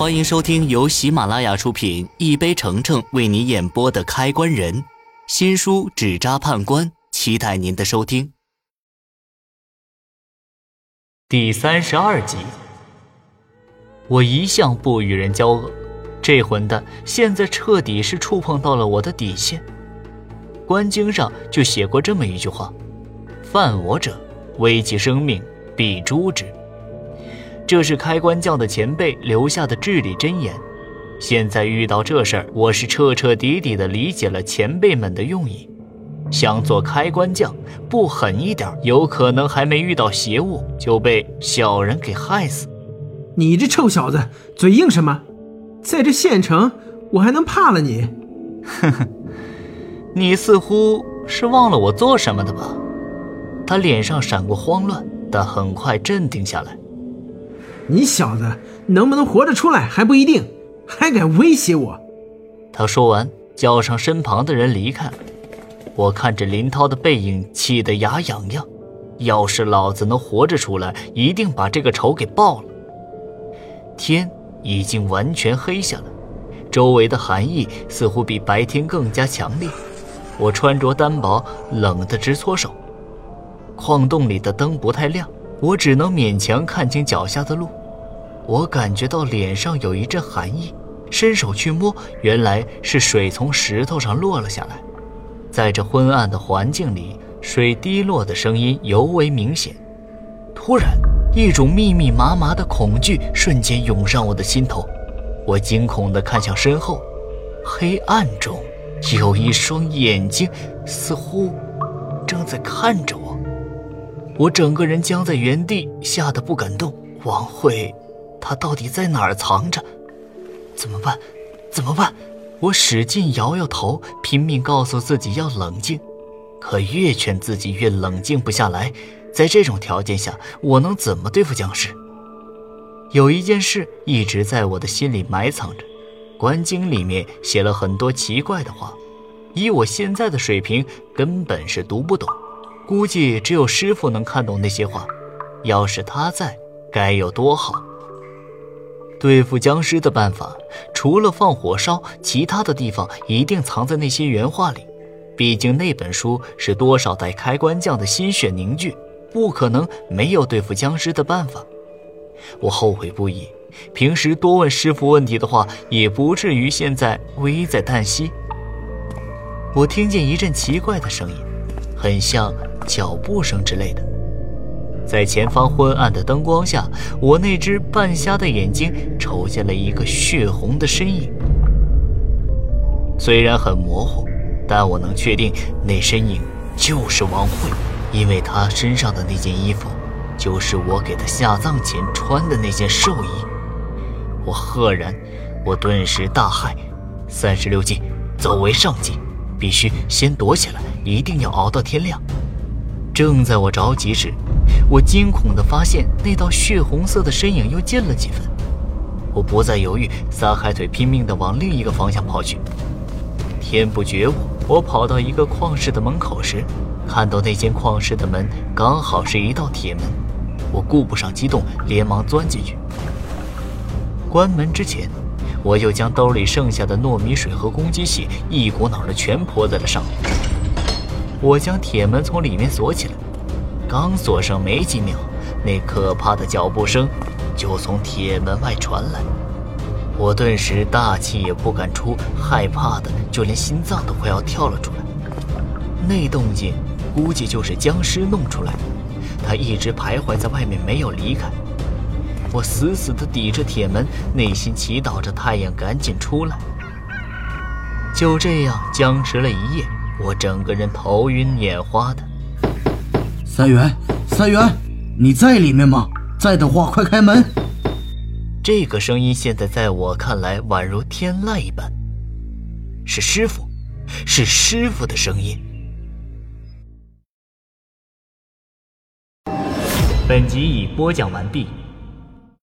欢迎收听由喜马拉雅出品、一杯橙橙为你演播的《开关人》新书《纸扎判官》，期待您的收听。第三十二集，我一向不与人交恶，这混蛋现在彻底是触碰到了我的底线。官经上就写过这么一句话：“犯我者，危及生命，必诛之。”这是开关匠的前辈留下的至理真言。现在遇到这事儿，我是彻彻底底的理解了前辈们的用意。想做开关匠，不狠一点，有可能还没遇到邪物，就被小人给害死。你这臭小子，嘴硬什么？在这县城，我还能怕了你？哼哼，你似乎是忘了我做什么的吧？他脸上闪过慌乱，但很快镇定下来。你小子能不能活着出来还不一定，还敢威胁我！他说完，叫上身旁的人离开。我看着林涛的背影，气得牙痒痒。要是老子能活着出来，一定把这个仇给报了。天已经完全黑下了，周围的寒意似乎比白天更加强烈。我穿着单薄，冷得直搓手。矿洞里的灯不太亮，我只能勉强看清脚下的路。我感觉到脸上有一阵寒意，伸手去摸，原来是水从石头上落了下来。在这昏暗的环境里，水滴落的声音尤为明显。突然，一种密密麻麻的恐惧瞬间涌上我的心头，我惊恐地看向身后，黑暗中有一双眼睛，似乎正在看着我。我整个人僵在原地，吓得不敢动。王慧。他到底在哪儿藏着？怎么办？怎么办？我使劲摇摇头，拼命告诉自己要冷静，可越劝自己越冷静不下来。在这种条件下，我能怎么对付僵尸？有一件事一直在我的心里埋藏着，《观经》里面写了很多奇怪的话，以我现在的水平根本是读不懂，估计只有师傅能看懂那些话。要是他在，该有多好！对付僵尸的办法，除了放火烧，其他的地方一定藏在那些原画里。毕竟那本书是多少代开关匠的心血凝聚，不可能没有对付僵尸的办法。我后悔不已，平时多问师傅问题的话，也不至于现在危在旦夕。我听见一阵奇怪的声音，很像脚步声之类的。在前方昏暗的灯光下，我那只半瞎的眼睛瞅见了一个血红的身影。虽然很模糊，但我能确定那身影就是王慧，因为她身上的那件衣服，就是我给她下葬前穿的那件寿衣。我赫然，我顿时大骇。三十六计，走为上计，必须先躲起来，一定要熬到天亮。正在我着急时，我惊恐地发现，那道血红色的身影又近了几分。我不再犹豫，撒开腿，拼命地往另一个方向跑去。天不绝我，我跑到一个矿室的门口时，看到那间矿室的门刚好是一道铁门。我顾不上激动，连忙钻进去。关门之前，我又将兜里剩下的糯米水和公鸡血一股脑的全泼在了上面。我将铁门从里面锁起来。刚锁上没几秒，那可怕的脚步声就从铁门外传来，我顿时大气也不敢出，害怕的就连心脏都快要跳了出来。那动静估计就是僵尸弄出来的，他一直徘徊在外面没有离开。我死死地抵着铁门，内心祈祷着太阳赶紧出来。就这样僵持了一夜，我整个人头晕眼花的。三元，三元，你在里面吗？在的话，快开门。这个声音现在在我看来宛如天籁一般，是师傅，是师傅的声音。本集已播讲完毕。